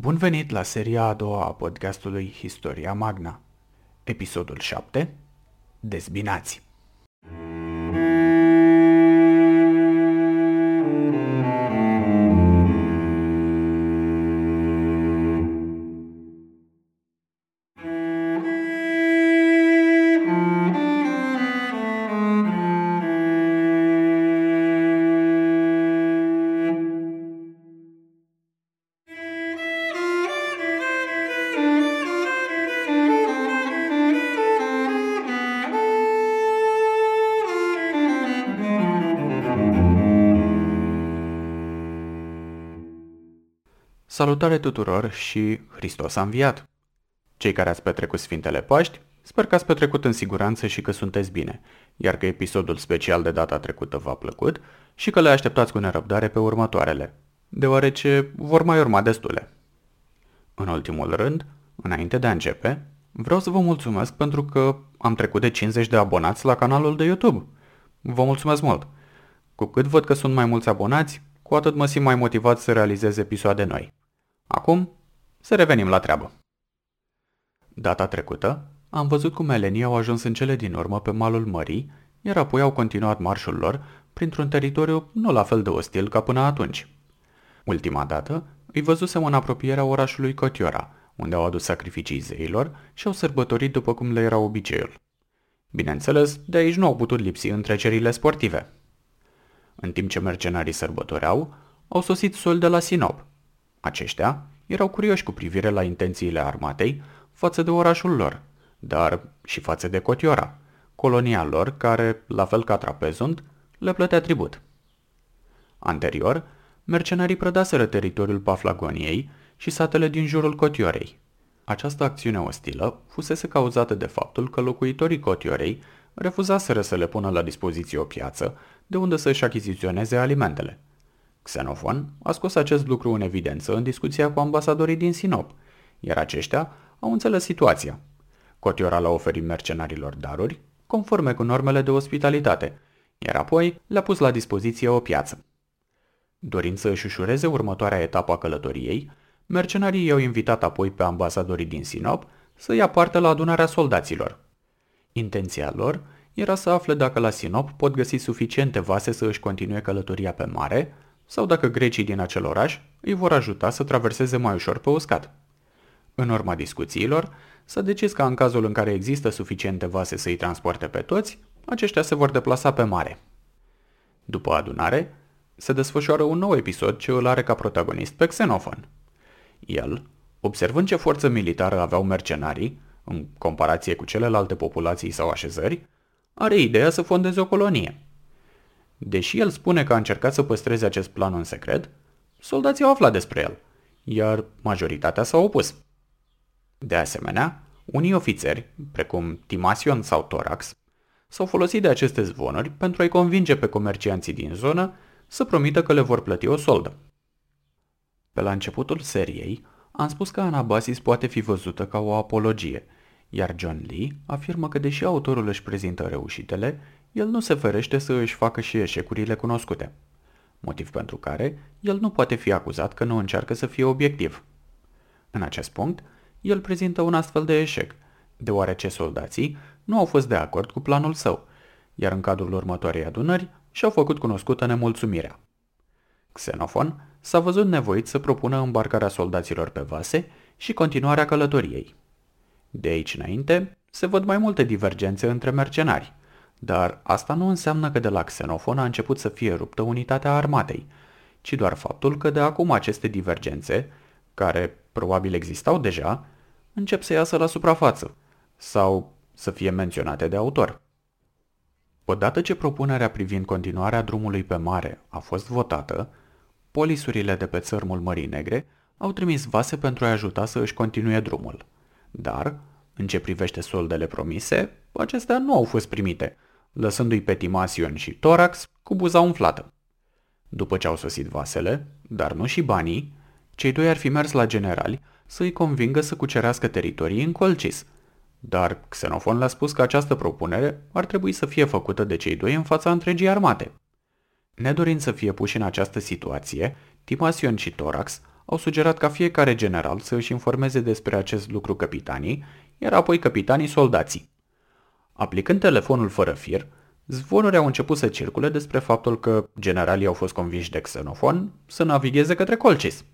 Bun venit la seria a doua a podcastului Historia Magna. Episodul 7. Dezbinați. Salutare tuturor și Hristos a înviat! Cei care ați petrecut Sfintele Paști, sper că ați petrecut în siguranță și că sunteți bine, iar că episodul special de data trecută v-a plăcut și că le așteptați cu nerăbdare pe următoarele, deoarece vor mai urma destule. În ultimul rând, înainte de a începe, vreau să vă mulțumesc pentru că am trecut de 50 de abonați la canalul de YouTube. Vă mulțumesc mult! Cu cât văd că sunt mai mulți abonați, cu atât mă simt mai motivat să realizez episoade noi. Acum, să revenim la treabă. Data trecută, am văzut cum elenii au ajuns în cele din urmă pe malul mării, iar apoi au continuat marșul lor printr-un teritoriu nu la fel de ostil ca până atunci. Ultima dată, îi văzusem în apropierea orașului Cotiora, unde au adus sacrificii zeilor și au sărbătorit după cum le era obiceiul. Bineînțeles, de aici nu au putut lipsi întrecerile sportive. În timp ce mercenarii sărbătoreau, au sosit sol de la Sinop, aceștia erau curioși cu privire la intențiile armatei față de orașul lor, dar și față de Cotiora, colonia lor care, la fel ca Trapezund, le plătea tribut. Anterior, mercenarii prădaseră teritoriul Paflagoniei și satele din jurul Cotiorei. Această acțiune ostilă fusese cauzată de faptul că locuitorii Cotiorei refuzaseră să le pună la dispoziție o piață de unde să-și achiziționeze alimentele – Xenofon a scos acest lucru în evidență în discuția cu ambasadorii din Sinop, iar aceștia au înțeles situația. Cotiora le-a oferit mercenarilor daruri, conforme cu normele de ospitalitate, iar apoi le-a pus la dispoziție o piață. Dorind să își ușureze următoarea etapă a călătoriei, mercenarii i-au invitat apoi pe ambasadorii din Sinop să ia parte la adunarea soldaților. Intenția lor era să afle dacă la Sinop pot găsi suficiente vase să își continue călătoria pe mare, sau dacă grecii din acel oraș îi vor ajuta să traverseze mai ușor pe uscat. În urma discuțiilor, s-a decis că în cazul în care există suficiente vase să îi transporte pe toți, aceștia se vor deplasa pe mare. După adunare, se desfășoară un nou episod ce îl are ca protagonist pe Xenofon. El, observând ce forță militară aveau mercenarii, în comparație cu celelalte populații sau așezări, are ideea să fondeze o colonie – Deși el spune că a încercat să păstreze acest plan în secret, soldații au aflat despre el, iar majoritatea s-au opus. De asemenea, unii ofițeri, precum Timasion sau Torax, s-au folosit de aceste zvonuri pentru a-i convinge pe comercianții din zonă să promită că le vor plăti o soldă. Pe la începutul seriei, am spus că Anabasis poate fi văzută ca o apologie, iar John Lee afirmă că deși autorul își prezintă reușitele, el nu se ferește să își facă și eșecurile cunoscute. Motiv pentru care el nu poate fi acuzat că nu încearcă să fie obiectiv. În acest punct, el prezintă un astfel de eșec, deoarece soldații nu au fost de acord cu planul său, iar în cadrul următoarei adunări și-au făcut cunoscută nemulțumirea. Xenofon s-a văzut nevoit să propună îmbarcarea soldaților pe vase și continuarea călătoriei. De aici înainte se văd mai multe divergențe între mercenari – dar asta nu înseamnă că de la Xenofon a început să fie ruptă unitatea armatei, ci doar faptul că de acum aceste divergențe, care probabil existau deja, încep să iasă la suprafață sau să fie menționate de autor. Odată ce propunerea privind continuarea drumului pe mare a fost votată, polisurile de pe țărmul Mării Negre au trimis vase pentru a ajuta să își continue drumul. Dar, în ce privește soldele promise, acestea nu au fost primite – lăsându-i pe Timasion și Torax cu buza umflată. După ce au sosit vasele, dar nu și banii, cei doi ar fi mers la generali să îi convingă să cucerească teritorii în Colcis, dar Xenofon le-a spus că această propunere ar trebui să fie făcută de cei doi în fața întregii armate. Nedorind să fie puși în această situație, Timasion și Torax au sugerat ca fiecare general să își informeze despre acest lucru capitanii, iar apoi capitanii soldații. Aplicând telefonul fără fir, zvonuri au început să circule despre faptul că generalii au fost convinși de Xenofon să navigheze către Colcis.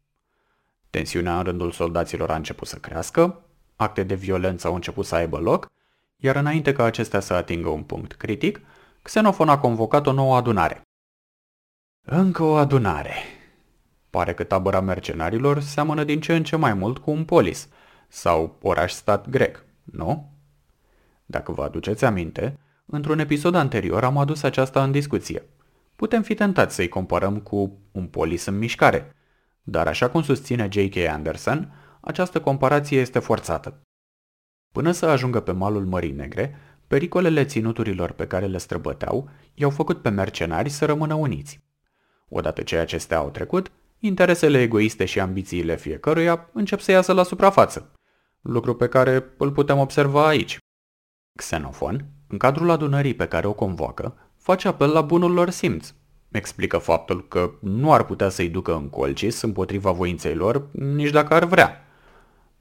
Tensiunea în rândul soldaților a început să crească, acte de violență au început să aibă loc, iar înainte ca acestea să atingă un punct critic, Xenofon a convocat o nouă adunare. Încă o adunare. Pare că tabăra mercenarilor seamănă din ce în ce mai mult cu un polis sau oraș-stat grec, nu? Dacă vă aduceți aminte, într-un episod anterior am adus aceasta în discuție. Putem fi tentați să-i comparăm cu un polis în mișcare, dar așa cum susține J.K. Anderson, această comparație este forțată. Până să ajungă pe malul Mării Negre, pericolele ținuturilor pe care le străbăteau i-au făcut pe mercenari să rămână uniți. Odată ce acestea au trecut, interesele egoiste și ambițiile fiecăruia încep să iasă la suprafață, lucru pe care îl putem observa aici. Xenofon, în cadrul adunării pe care o convoacă, face apel la bunul lor simț. Explică faptul că nu ar putea să-i ducă în colcis împotriva voinței lor, nici dacă ar vrea.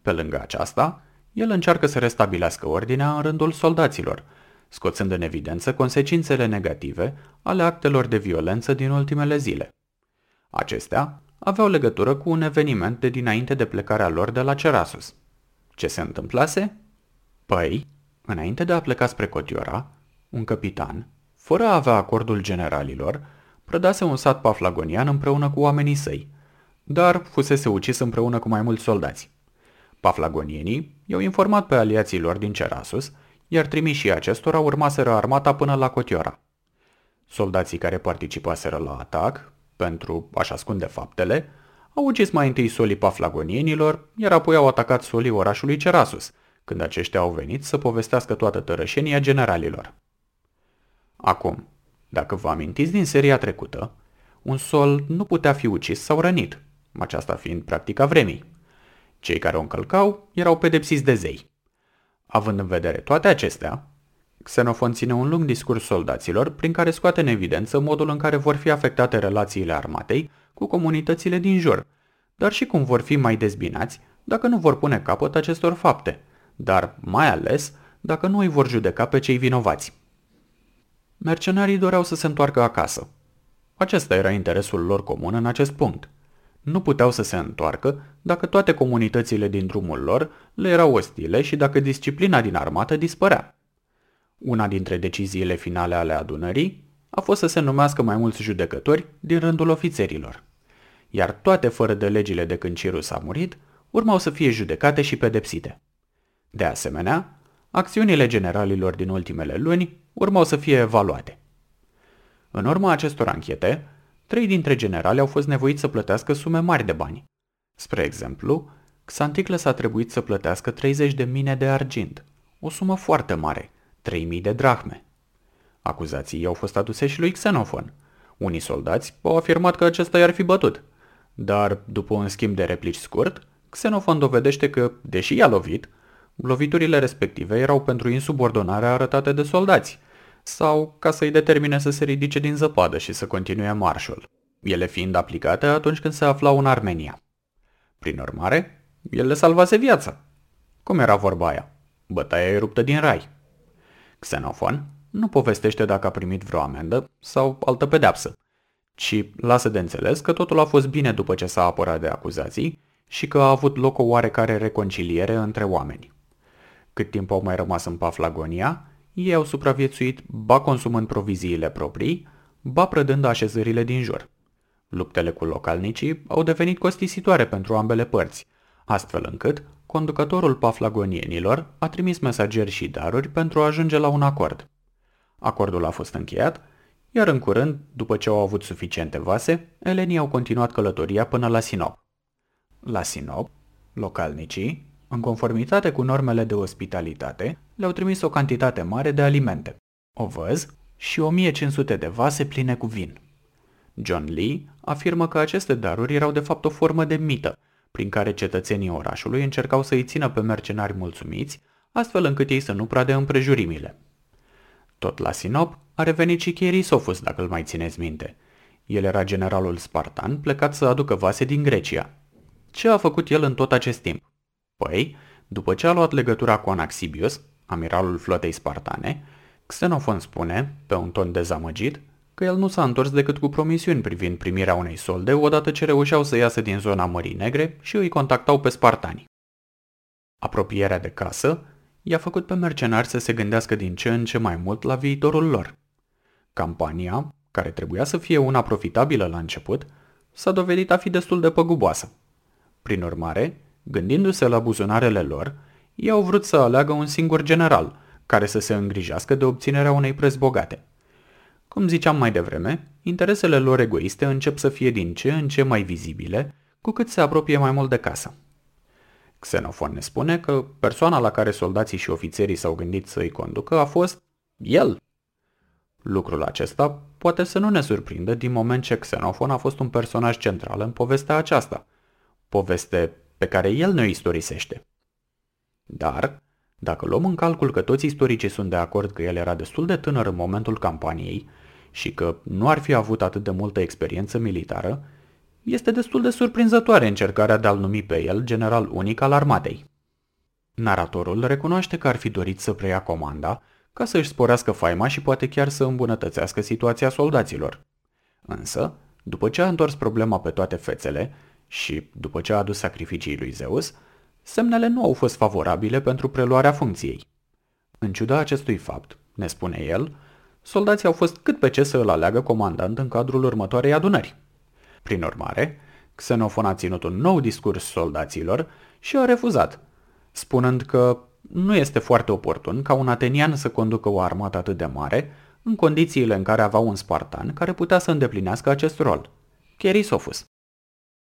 Pe lângă aceasta, el încearcă să restabilească ordinea în rândul soldaților, scoțând în evidență consecințele negative ale actelor de violență din ultimele zile. Acestea aveau legătură cu un eveniment de dinainte de plecarea lor de la Cerasus. Ce se întâmplase? Păi, înainte de a pleca spre Cotiora, un capitan, fără a avea acordul generalilor, prădase un sat paflagonian împreună cu oamenii săi, dar fusese ucis împreună cu mai mulți soldați. Paflagonienii i-au informat pe aliații lor din Cerasus, iar trimișii acestora urmaseră armata până la Cotiora. Soldații care participaseră la atac, pentru a-și ascunde faptele, au ucis mai întâi solii paflagonienilor, iar apoi au atacat solii orașului Cerasus, când aceștia au venit să povestească toată tărășenia generalilor. Acum, dacă vă amintiți din seria trecută, un sol nu putea fi ucis sau rănit, aceasta fiind practica vremii. Cei care o încălcau erau pedepsiți de zei. Având în vedere toate acestea, Xenofon ține un lung discurs soldaților prin care scoate în evidență modul în care vor fi afectate relațiile armatei cu comunitățile din jur, dar și cum vor fi mai dezbinați dacă nu vor pune capăt acestor fapte, dar mai ales dacă nu îi vor judeca pe cei vinovați. Mercenarii doreau să se întoarcă acasă. Acesta era interesul lor comun în acest punct. Nu puteau să se întoarcă dacă toate comunitățile din drumul lor le erau ostile și dacă disciplina din armată dispărea. Una dintre deciziile finale ale adunării a fost să se numească mai mulți judecători din rândul ofițerilor. Iar toate fără de legile de când Cirus a murit urmau să fie judecate și pedepsite. De asemenea, acțiunile generalilor din ultimele luni urmau să fie evaluate. În urma acestor anchete, trei dintre generali au fost nevoiți să plătească sume mari de bani. Spre exemplu, Xanticles a trebuit să plătească 30 de mine de argint, o sumă foarte mare, 3000 de drahme. Acuzații au fost aduse și lui Xenofon. Unii soldați au afirmat că acesta i-ar fi bătut, dar după un schimb de replici scurt, Xenofon dovedește că, deși i-a lovit, loviturile respective erau pentru insubordonarea arătate de soldați, sau ca să-i determine să se ridice din zăpadă și să continue marșul, ele fiind aplicate atunci când se aflau în Armenia. Prin urmare, el le salvase viața. Cum era vorba aia? Bătaia e ruptă din rai. Xenofon nu povestește dacă a primit vreo amendă sau altă pedeapsă, ci lasă de înțeles că totul a fost bine după ce s-a apărat de acuzații și că a avut loc o oarecare reconciliere între oameni. Cât timp au mai rămas în Paflagonia, ei au supraviețuit ba consumând proviziile proprii, ba prădând așezările din jur. Luptele cu localnicii au devenit costisitoare pentru ambele părți, astfel încât conducătorul paflagonienilor a trimis mesageri și daruri pentru a ajunge la un acord. Acordul a fost încheiat, iar în curând, după ce au avut suficiente vase, elenii au continuat călătoria până la Sinop. La Sinop, localnicii, în conformitate cu normele de ospitalitate, le-au trimis o cantitate mare de alimente, ovăz și 1500 de vase pline cu vin. John Lee afirmă că aceste daruri erau de fapt o formă de mită, prin care cetățenii orașului încercau să-i țină pe mercenari mulțumiți, astfel încât ei să nu prade împrejurimile. Tot la Sinop a revenit și Cherisofus, dacă îl mai țineți minte. El era generalul spartan plecat să aducă vase din Grecia. ce a făcut el în tot acest timp. Păi, după ce a luat legătura cu Anaxibius, amiralul flotei spartane, Xenofon spune, pe un ton dezamăgit, că el nu s-a întors decât cu promisiuni privind primirea unei solde odată ce reușeau să iasă din zona Mării Negre și îi contactau pe spartani. Apropierea de casă i-a făcut pe mercenari să se gândească din ce în ce mai mult la viitorul lor. Campania, care trebuia să fie una profitabilă la început, s-a dovedit a fi destul de păguboasă. Prin urmare, gândindu-se la buzunarele lor, ei au vrut să aleagă un singur general, care să se îngrijească de obținerea unei preț bogate. Cum ziceam mai devreme, interesele lor egoiste încep să fie din ce în ce mai vizibile, cu cât se apropie mai mult de casă. Xenofon ne spune că persoana la care soldații și ofițerii s-au gândit să îi conducă a fost el. Lucrul acesta poate să nu ne surprindă din moment ce Xenofon a fost un personaj central în povestea aceasta, poveste pe care el ne istorisește. Dar, dacă luăm în calcul că toți istoricii sunt de acord că el era destul de tânăr în momentul campaniei și că nu ar fi avut atât de multă experiență militară, este destul de surprinzătoare încercarea de a-l numi pe el general unic al armatei. Naratorul recunoaște că ar fi dorit să preia comanda ca să își sporească faima și poate chiar să îmbunătățească situația soldaților. Însă, după ce a întors problema pe toate fețele și după ce a adus sacrificii lui Zeus, semnele nu au fost favorabile pentru preluarea funcției. În ciuda acestui fapt, ne spune el, soldații au fost cât pe ce să îl aleagă comandant în cadrul următoarei adunări. Prin urmare, Xenofon a ținut un nou discurs soldaților și a refuzat, spunând că nu este foarte oportun ca un atenian să conducă o armată atât de mare în condițiile în care avea un spartan care putea să îndeplinească acest rol, Cherisofus.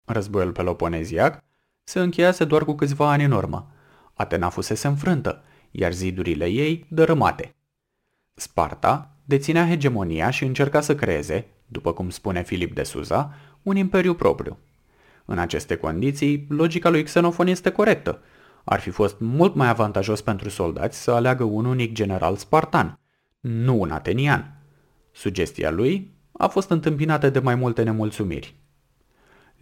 Războiul peloponeziac se încheiase doar cu câțiva ani în urmă. Atena fusese înfrântă, iar zidurile ei dărâmate. Sparta deținea hegemonia și încerca să creeze, după cum spune Filip de Suza, un imperiu propriu. În aceste condiții, logica lui Xenofon este corectă. Ar fi fost mult mai avantajos pentru soldați să aleagă un unic general spartan, nu un atenian. Sugestia lui a fost întâmpinată de mai multe nemulțumiri.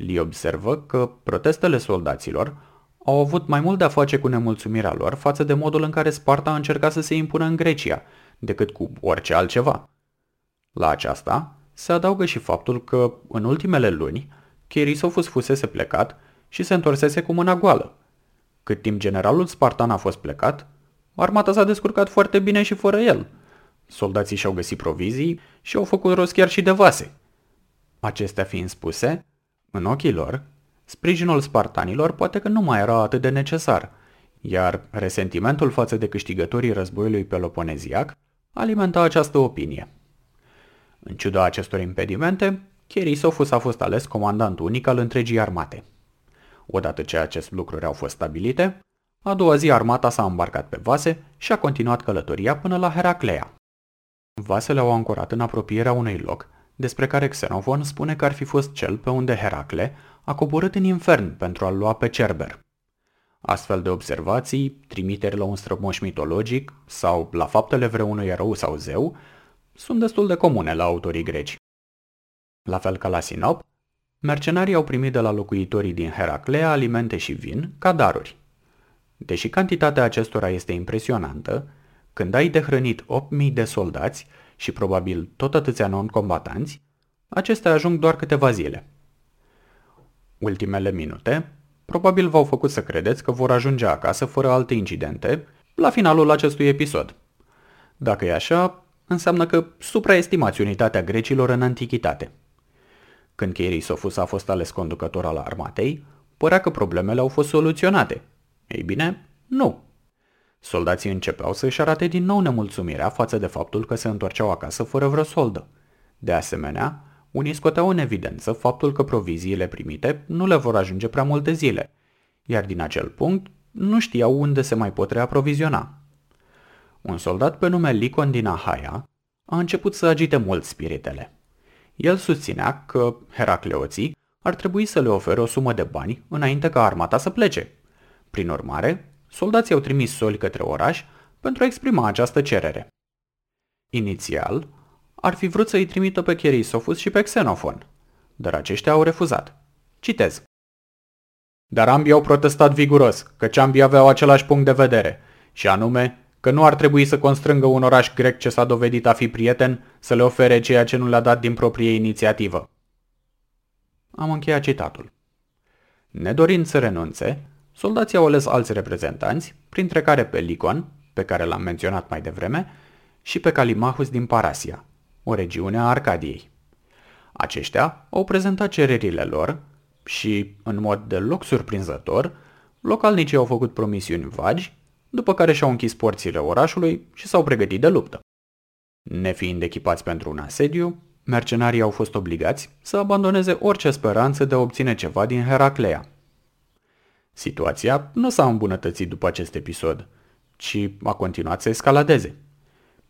Li observă că protestele soldaților au avut mai mult de-a face cu nemulțumirea lor față de modul în care Sparta a încercat să se impună în Grecia, decât cu orice altceva. La aceasta se adaugă și faptul că, în ultimele luni, Cherisofus fusese plecat și se întorsese cu mâna goală. Cât timp generalul spartan a fost plecat, armata s-a descurcat foarte bine și fără el. Soldații și-au găsit provizii și au făcut rost chiar și de vase. Acestea fiind spuse, în ochii lor, sprijinul spartanilor poate că nu mai era atât de necesar, iar resentimentul față de câștigătorii războiului peloponeziac alimenta această opinie. În ciuda acestor impedimente, Cherisofus a fost ales comandant unic al întregii armate. Odată ce acest lucruri au fost stabilite, a doua zi armata s-a îmbarcat pe vase și a continuat călătoria până la Heraclea. Vasele au ancorat în apropierea unui loc despre care Xenophon spune că ar fi fost cel pe unde Heracle a coborât în infern pentru a-l lua pe Cerber. Astfel de observații, trimiteri la un strămoș mitologic sau la faptele vreunui erou sau zeu, sunt destul de comune la autorii greci. La fel ca la Sinop, mercenarii au primit de la locuitorii din Heraclea alimente și vin ca daruri. Deși cantitatea acestora este impresionantă, când ai de hrănit 8.000 de soldați și probabil tot atâția non-combatanți, acestea ajung doar câteva zile. Ultimele minute probabil v-au făcut să credeți că vor ajunge acasă fără alte incidente la finalul acestui episod. Dacă e așa, înseamnă că supraestimați unitatea grecilor în antichitate. Când Cherisofus a fost ales conducător al armatei, părea că problemele au fost soluționate. Ei bine, nu. Soldații începeau să-și arate din nou nemulțumirea față de faptul că se întorceau acasă fără vreo soldă. De asemenea, unii scoteau în evidență faptul că proviziile primite nu le vor ajunge prea multe zile, iar din acel punct nu știau unde se mai pot reaproviziona. Un soldat pe nume Licon din Ahaia a început să agite mult spiritele. El susținea că Heracleoții ar trebui să le ofere o sumă de bani înainte ca armata să plece. Prin urmare, soldații au trimis soli către oraș pentru a exprima această cerere. Inițial, ar fi vrut să-i trimită pe Cherisofus și pe Xenofon, dar aceștia au refuzat. Citez. Dar ambii au protestat viguros, căci ambii aveau același punct de vedere, și anume că nu ar trebui să constrângă un oraș grec ce s-a dovedit a fi prieten să le ofere ceea ce nu le-a dat din proprie inițiativă. Am încheiat citatul. Nedorind să renunțe, soldații au ales alți reprezentanți, printre care pe Licon, pe care l-am menționat mai devreme, și pe Calimahus din Parasia, o regiune a Arcadiei. Aceștia au prezentat cererile lor și, în mod deloc surprinzător, localnicii au făcut promisiuni vagi, după care și-au închis porțile orașului și s-au pregătit de luptă. Nefiind echipați pentru un asediu, mercenarii au fost obligați să abandoneze orice speranță de a obține ceva din Heraclea. Situația nu s-a îmbunătățit după acest episod, ci a continuat să escaladeze.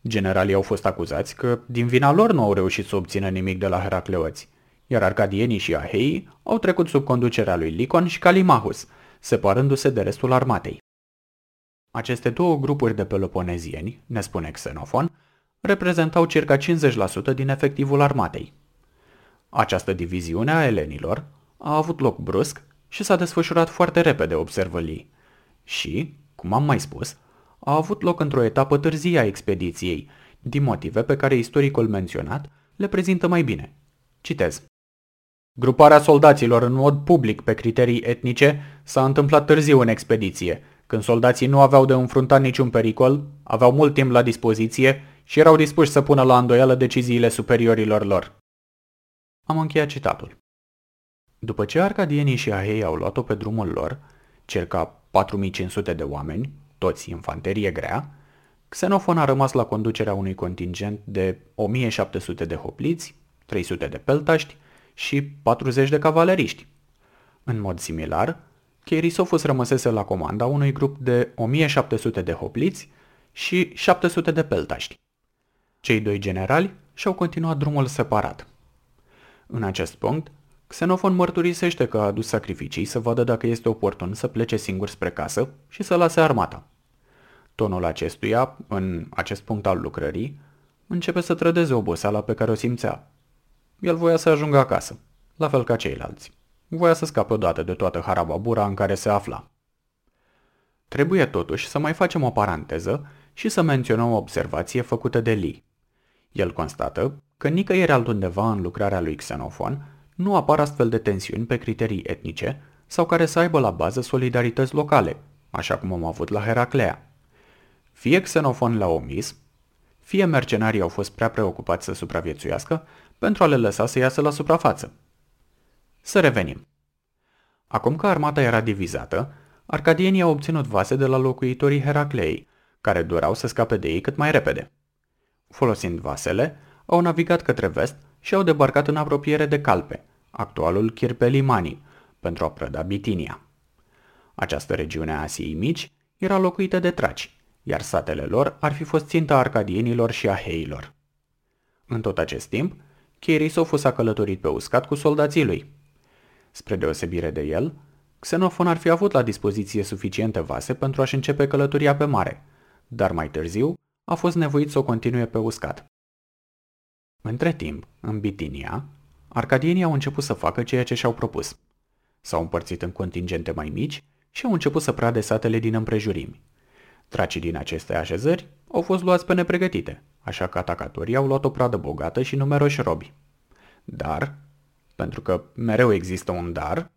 Generalii au fost acuzați că din vina lor nu au reușit să obțină nimic de la heracleoți, iar arcadienii și ahei au trecut sub conducerea lui Licon și Calimahus, separându-se de restul armatei. Aceste două grupuri de peloponezieni, ne spune Xenofon, reprezentau circa 50% din efectivul armatei. Această diviziune a elenilor a avut loc brusc și s-a desfășurat foarte repede, observă Lee. Și, cum am mai spus, a avut loc într-o etapă târzie a expediției, din motive pe care istoricul menționat le prezintă mai bine. Citez. Gruparea soldaților în mod public pe criterii etnice s-a întâmplat târziu în expediție, când soldații nu aveau de înfruntat niciun pericol, aveau mult timp la dispoziție și erau dispuși să pună la îndoială deciziile superiorilor lor. Am încheiat citatul. După ce arcadienii și ahei au luat-o pe drumul lor, circa 4500 de oameni, toți infanterie grea, Xenofon a rămas la conducerea unui contingent de 1700 de hopliți, 300 de peltaști și 40 de cavaleriști. În mod similar, Cherisofus rămăsese la comanda unui grup de 1700 de hopliți și 700 de peltaști. Cei doi generali și-au continuat drumul separat. În acest punct, Xenofon mărturisește că a adus sacrificii să vadă dacă este oportun să plece singur spre casă și să lase armata. Tonul acestuia, în acest punct al lucrării, începe să trădeze oboseala pe care o simțea. El voia să ajungă acasă, la fel ca ceilalți. Voia să scape odată de toată harababura în care se afla. Trebuie totuși să mai facem o paranteză și să menționăm o observație făcută de Lee. El constată că nicăieri altundeva în lucrarea lui Xenofon nu apar astfel de tensiuni pe criterii etnice sau care să aibă la bază solidarități locale, așa cum am avut la Heraclea. Fie Xenofon l-a omis, fie mercenarii au fost prea preocupați să supraviețuiască pentru a le lăsa să iasă la suprafață. Să revenim. Acum că armata era divizată, arcadienii au obținut vase de la locuitorii Heraclei, care doreau să scape de ei cât mai repede. Folosind vasele, au navigat către vest și au debarcat în apropiere de Calpe, actualul Kirpelimani, pentru a prăda Bitinia. Această regiune a Asiei Mici era locuită de traci, iar satele lor ar fi fost ținta arcadienilor și a heilor. În tot acest timp, Chirisofus a călătorit pe uscat cu soldații lui. Spre deosebire de el, Xenofon ar fi avut la dispoziție suficiente vase pentru a-și începe călătoria pe mare, dar mai târziu a fost nevoit să o continue pe uscat. Între timp, în Bitinia, arcadienii au început să facă ceea ce și-au propus. S-au împărțit în contingente mai mici și au început să prade satele din împrejurimi. Tracii din aceste așezări au fost luați pe nepregătite, așa că atacatorii au luat o pradă bogată și numeroși robi. Dar, pentru că mereu există un dar,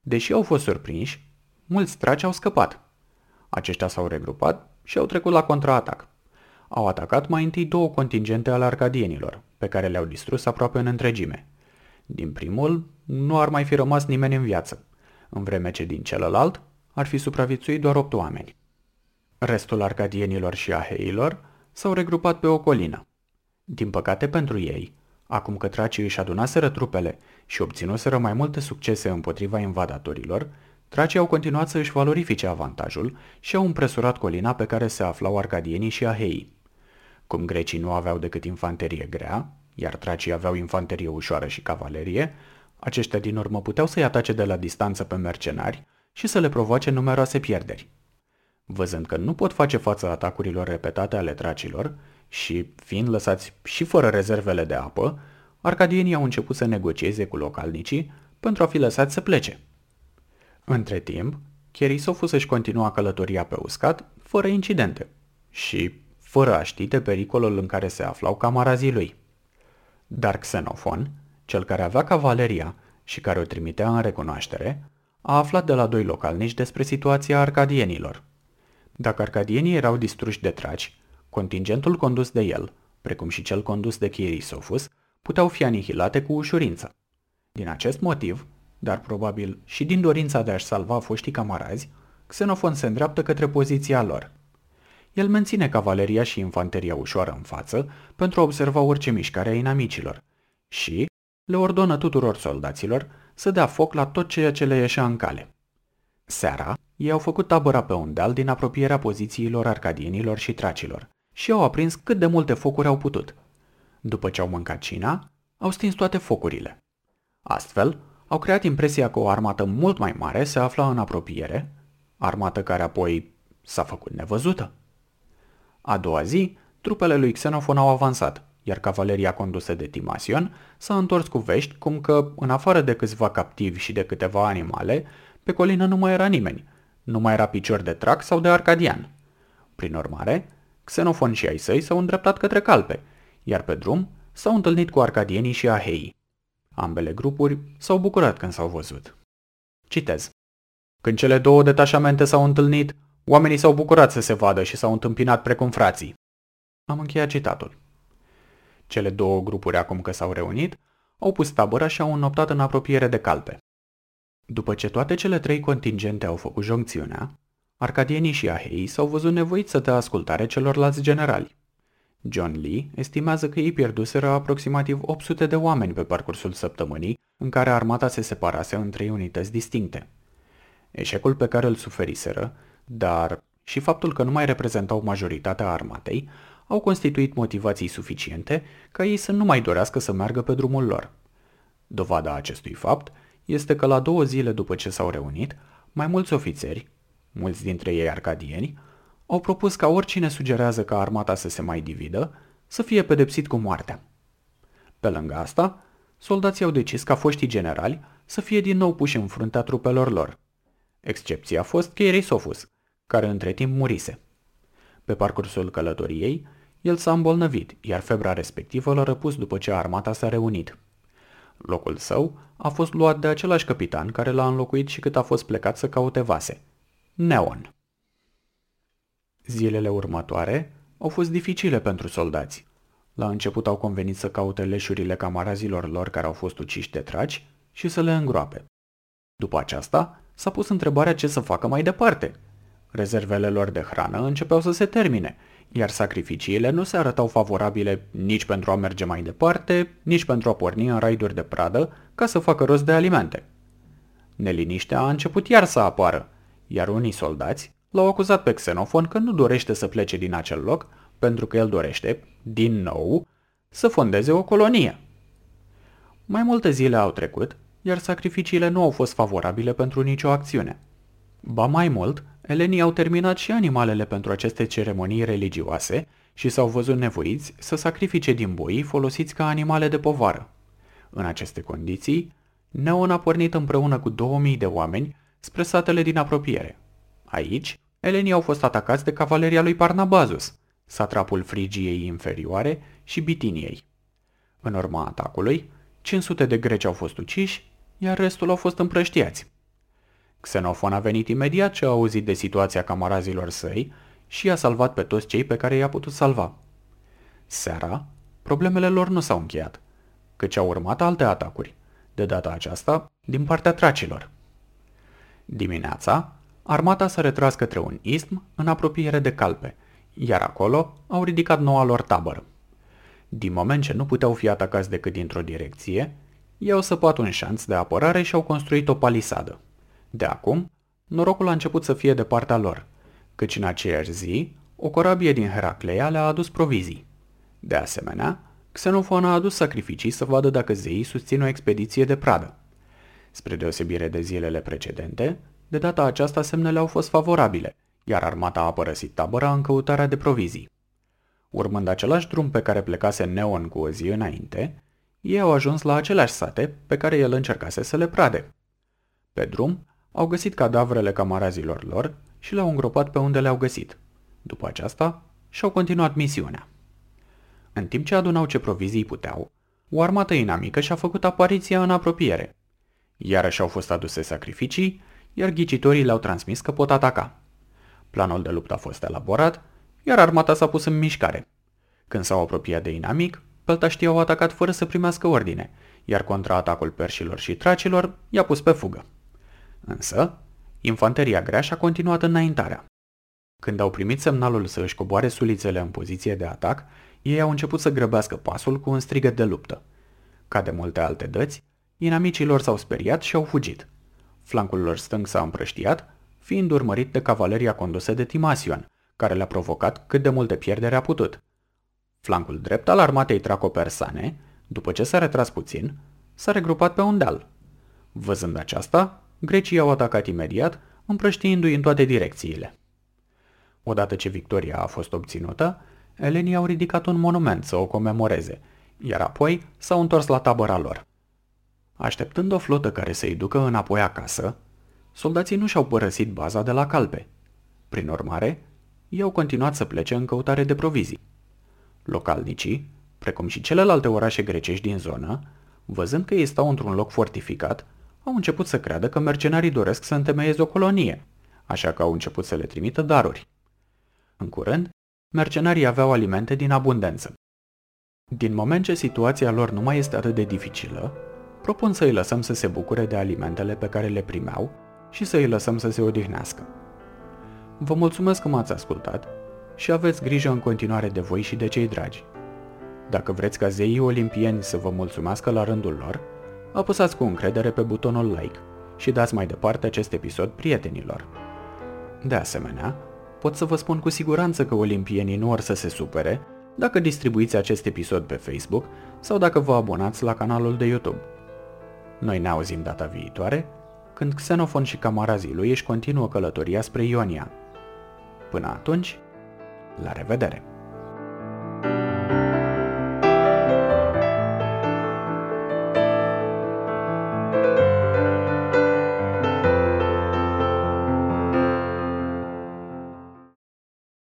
deși au fost surprinși, mulți traci au scăpat. Aceștia s-au regrupat și au trecut la contraatac. Au atacat mai întâi două contingente ale arcadienilor, pe care le-au distrus aproape în întregime. Din primul, nu ar mai fi rămas nimeni în viață, în vreme ce din celălalt ar fi supraviețuit doar opt oameni. Restul arcadienilor și aheilor s-au regrupat pe o colină. Din păcate pentru ei, acum că tracii își adunaseră trupele și obținuseră mai multe succese împotriva invadatorilor, tracii au continuat să își valorifice avantajul și au împresurat colina pe care se aflau arcadienii și aheii. Cum grecii nu aveau decât infanterie grea, iar tracii aveau infanterie ușoară și cavalerie, aceștia din urmă puteau să-i atace de la distanță pe mercenari și să le provoace numeroase pierderi. Văzând că nu pot face față atacurilor repetate ale tracilor și fiind lăsați și fără rezervele de apă, arcadienii au început să negocieze cu localnicii pentru a fi lăsați să plece. Între timp, Cherisofus își continua călătoria pe uscat, fără incidente și fără a ști de pericolul în care se aflau camarazii lui. Dar Xenofon, cel care avea cavaleria și care o trimitea în recunoaștere, a aflat de la doi localnici despre situația arcadienilor. Dacă arcadienii erau distruși de traci, contingentul condus de el, precum și cel condus de Chirisofus, puteau fi anihilate cu ușurință. Din acest motiv, dar probabil și din dorința de a-și salva foștii camarazi, Xenofon se îndreaptă către poziția lor. El menține cavaleria și infanteria ușoară în față pentru a observa orice mișcare a inamicilor și le ordonă tuturor soldaților să dea foc la tot ceea ce le ieșea în cale. Seara, ei au făcut tabăra pe un deal din apropierea pozițiilor arcadienilor și tracilor și au aprins cât de multe focuri au putut. După ce au mâncat cina, au stins toate focurile. Astfel, au creat impresia că o armată mult mai mare se afla în apropiere, armată care apoi s-a făcut nevăzută. A doua zi, trupele lui Xenofon au avansat, iar cavaleria condusă de Timasion s-a întors cu vești cum că, în afară de câțiva captivi și de câteva animale, pe colină nu mai era nimeni, nu mai era picior de trac sau de arcadian. Prin urmare, Xenofon și ai săi s-au îndreptat către calpe, iar pe drum s-au întâlnit cu arcadienii și aheii. Ambele grupuri s-au bucurat când s-au văzut. Citez. Când cele două detașamente s-au întâlnit, oamenii s-au bucurat să se vadă și s-au întâmpinat precum frații. Am încheiat citatul. Cele două grupuri, acum că s-au reunit, au pus tabăra și au înnoptat în apropiere de calpe. După ce toate cele trei contingente au făcut joncțiunea, arcadienii și ahei s-au văzut nevoiți să dea ascultare celorlalți generali. John Lee estimează că ei pierduseră aproximativ 800 de oameni pe parcursul săptămânii în care armata se separase în trei unități distincte. Eșecul pe care îl suferiseră, dar și faptul că nu mai reprezentau majoritatea armatei, au constituit motivații suficiente ca ei să nu mai dorească să meargă pe drumul lor. Dovada acestui fapt este că la două zile după ce s-au reunit, mai mulți ofițeri, mulți dintre ei arcadieni, au propus ca oricine sugerează ca armata să se mai dividă, să fie pedepsit cu moartea. Pe lângă asta, soldații au decis ca foștii generali să fie din nou puși în fruntea trupelor lor. Excepția a fost Cherisofus, care între timp murise. Pe parcursul călătoriei, el s-a îmbolnăvit, iar febra respectivă l-a răpus după ce armata s-a reunit. Locul său a fost luat de același capitan care l-a înlocuit și cât a fost plecat să caute vase. Neon. Zilele următoare au fost dificile pentru soldați. La început au convenit să caute leșurile camarazilor lor care au fost uciși de traci și să le îngroape. După aceasta, s-a pus întrebarea ce să facă mai departe. Rezervele lor de hrană începeau să se termine, iar sacrificiile nu se arătau favorabile nici pentru a merge mai departe, nici pentru a porni în raiduri de pradă ca să facă rost de alimente. Neliniștea a început iar să apară, iar unii soldați L-au acuzat pe Xenofon că nu dorește să plece din acel loc, pentru că el dorește, din nou, să fondeze o colonie. Mai multe zile au trecut, iar sacrificiile nu au fost favorabile pentru nicio acțiune. Ba mai mult, elenii au terminat și animalele pentru aceste ceremonii religioase și s-au văzut nevoiți să sacrifice din boi folosiți ca animale de povară. În aceste condiții, Neon a pornit împreună cu 2000 de oameni spre satele din apropiere, Aici, elenii au fost atacați de cavaleria lui Parnabazus, satrapul Frigiei inferioare și Bitiniei. În urma atacului, 500 de greci au fost uciși, iar restul au fost împrăștiați. Xenofon a venit imediat ce a auzit de situația camarazilor săi și i-a salvat pe toți cei pe care i-a putut salva. Seara, problemele lor nu s-au încheiat, căci au urmat alte atacuri, de data aceasta din partea tracilor. Dimineața, Armata s-a retras către un ism în apropiere de calpe, iar acolo au ridicat noua lor tabără. Din moment ce nu puteau fi atacați decât dintr-o direcție, ei au săpat un șanț de apărare și au construit o palisadă. De acum, norocul a început să fie de partea lor, căci în aceeași zi, o corabie din Heracleia le-a adus provizii. De asemenea, Xenofon a adus sacrificii să vadă dacă zeii susțin o expediție de pradă. Spre deosebire de zilele precedente, de data aceasta semnele au fost favorabile, iar armata a părăsit tabăra în căutarea de provizii. Urmând același drum pe care plecase Neon cu o zi înainte, ei au ajuns la aceleași sate pe care el încercase să le prade. Pe drum, au găsit cadavrele camarazilor lor și le-au îngropat pe unde le-au găsit. După aceasta, și-au continuat misiunea. În timp ce adunau ce provizii puteau, o armată inamică și-a făcut apariția în apropiere. Iarăși au fost aduse sacrificii, iar ghicitorii le-au transmis că pot ataca. Planul de luptă a fost elaborat, iar armata s-a pus în mișcare. Când s-au apropiat de inamic, păltaștii au atacat fără să primească ordine, iar contraatacul perșilor și tracilor i-a pus pe fugă. Însă, infanteria grea și-a continuat înaintarea. Când au primit semnalul să își coboare sulițele în poziție de atac, ei au început să grăbească pasul cu un strigăt de luptă. Ca de multe alte dăți, inamicii lor s-au speriat și au fugit. Flancul lor stâng s-a împrăștiat, fiind urmărit de cavaleria condusă de Timasion, care le-a provocat cât de multe pierdere a putut. Flancul drept al armatei tracopersane, după ce s-a retras puțin, s-a regrupat pe un deal. Văzând aceasta, grecii au atacat imediat, împrăștiindu-i în toate direcțiile. Odată ce victoria a fost obținută, elenii au ridicat un monument să o comemoreze, iar apoi s-au întors la tabăra lor. Așteptând o flotă care să-i ducă înapoi acasă, soldații nu și-au părăsit baza de la calpe. Prin urmare, ei au continuat să plece în căutare de provizii. Localnicii, precum și celelalte orașe grecești din zonă, văzând că ei stau într-un loc fortificat, au început să creadă că mercenarii doresc să întemeieze o colonie, așa că au început să le trimită daruri. În curând, mercenarii aveau alimente din abundență. Din moment ce situația lor nu mai este atât de dificilă, propun să îi lăsăm să se bucure de alimentele pe care le primeau și să îi lăsăm să se odihnească. Vă mulțumesc că m-ați ascultat și aveți grijă în continuare de voi și de cei dragi. Dacă vreți ca zeii olimpieni să vă mulțumească la rândul lor, apăsați cu încredere pe butonul like și dați mai departe acest episod prietenilor. De asemenea, pot să vă spun cu siguranță că olimpienii nu or să se supere dacă distribuiți acest episod pe Facebook sau dacă vă abonați la canalul de YouTube. Noi ne auzim data viitoare, când Xenofon și camarazii lui își continuă călătoria spre Ionia. Până atunci, la revedere!